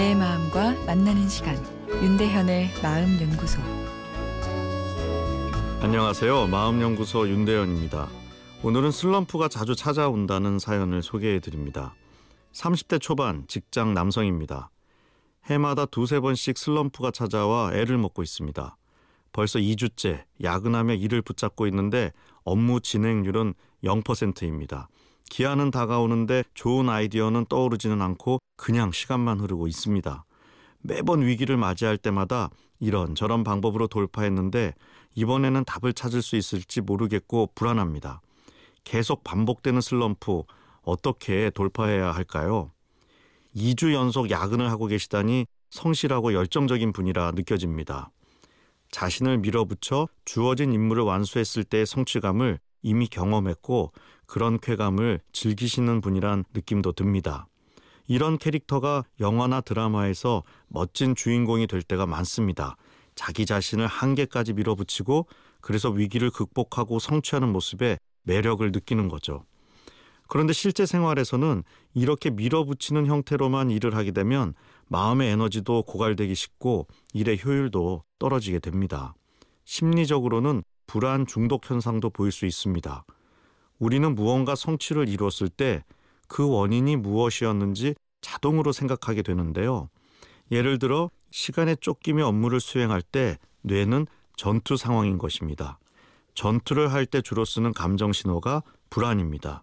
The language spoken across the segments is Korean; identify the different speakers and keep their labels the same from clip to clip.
Speaker 1: 내 마음과 만나는 시간 윤대현의 마음 연구소
Speaker 2: 안녕하세요. 마음 연구소 윤대현입니다. 오늘은 슬럼프가 자주 찾아온다는 사연을 소개해 드립니다. 30대 초반 직장 남성입니다. 해마다 두세 번씩 슬럼프가 찾아와 애를 먹고 있습니다. 벌써 2주째 야근하며 일을 붙잡고 있는데 업무 진행률은 0%입니다. 기한은 다가오는데 좋은 아이디어는 떠오르지는 않고 그냥 시간만 흐르고 있습니다. 매번 위기를 맞이할 때마다 이런 저런 방법으로 돌파했는데 이번에는 답을 찾을 수 있을지 모르겠고 불안합니다. 계속 반복되는 슬럼프 어떻게 돌파해야 할까요? 2주 연속 야근을 하고 계시다니 성실하고 열정적인 분이라 느껴집니다. 자신을 밀어붙여 주어진 임무를 완수했을 때의 성취감을 이미 경험했고 그런 쾌감을 즐기시는 분이란 느낌도 듭니다. 이런 캐릭터가 영화나 드라마에서 멋진 주인공이 될 때가 많습니다. 자기 자신을 한계까지 밀어붙이고 그래서 위기를 극복하고 성취하는 모습에 매력을 느끼는 거죠. 그런데 실제 생활에서는 이렇게 밀어붙이는 형태로만 일을 하게 되면 마음의 에너지도 고갈되기 쉽고 일의 효율도 떨어지게 됩니다. 심리적으로는 불안 중독 현상도 보일 수 있습니다. 우리는 무언가 성취를 이뤘을 때 그 원인이 무엇이었는지 자동으로 생각하게 되는데요. 예를 들어 시간에 쫓기며 업무를 수행할 때 뇌는 전투 상황인 것입니다. 전투를 할 때 주로 쓰는 감정 신호가 불안입니다.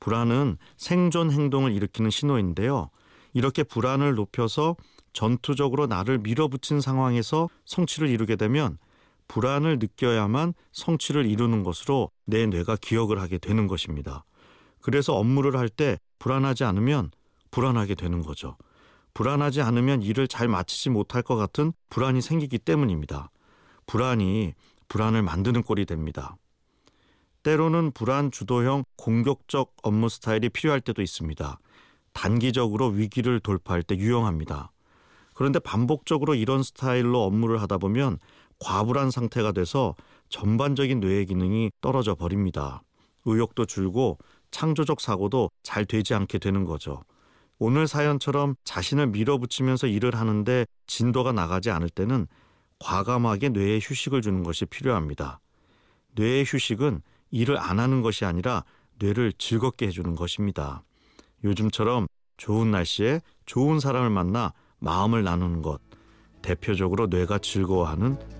Speaker 2: 불안은 생존 행동을 일으키는 신호인데요. 이렇게 불안을 높여서 전투적으로 나를 밀어붙인 상황에서 성취를 이루게 되면 불안을 느껴야만 성취를 이루는 것으로 내 뇌가 기억을 하게 되는 것입니다. 그래서 업무를 할 때 불안하지 않으면 불안하게 되는 거죠. 불안하지 않으면 일을 잘 마치지 못할 것 같은 불안이 생기기 때문입니다. 불안이 불안을 만드는 꼴이 됩니다. 때로는 불안 주도형 공격적 업무 스타일이 필요할 때도 있습니다. 단기적으로 위기를 돌파할 때 유용합니다. 그런데 반복적으로 이런 스타일로 업무를 하다 보면 과불안 상태가 돼서 전반적인 뇌의 기능이 떨어져 버립니다. 의욕도 줄고 창조적 사고도 잘 되지 않게 되는 거죠. 오늘 사연처럼 자신을 밀어붙이면서 일을 하는데 진도가 나가지 않을 때는 과감하게 뇌에 휴식을 주는 것이 필요합니다. 뇌의 휴식은 일을 안 하는 것이 아니라 뇌를 즐겁게 해주는 것입니다. 요즘처럼 좋은 날씨에 좋은 사람을 만나 마음을 나누는 것, 대표적으로 뇌가 즐거워하는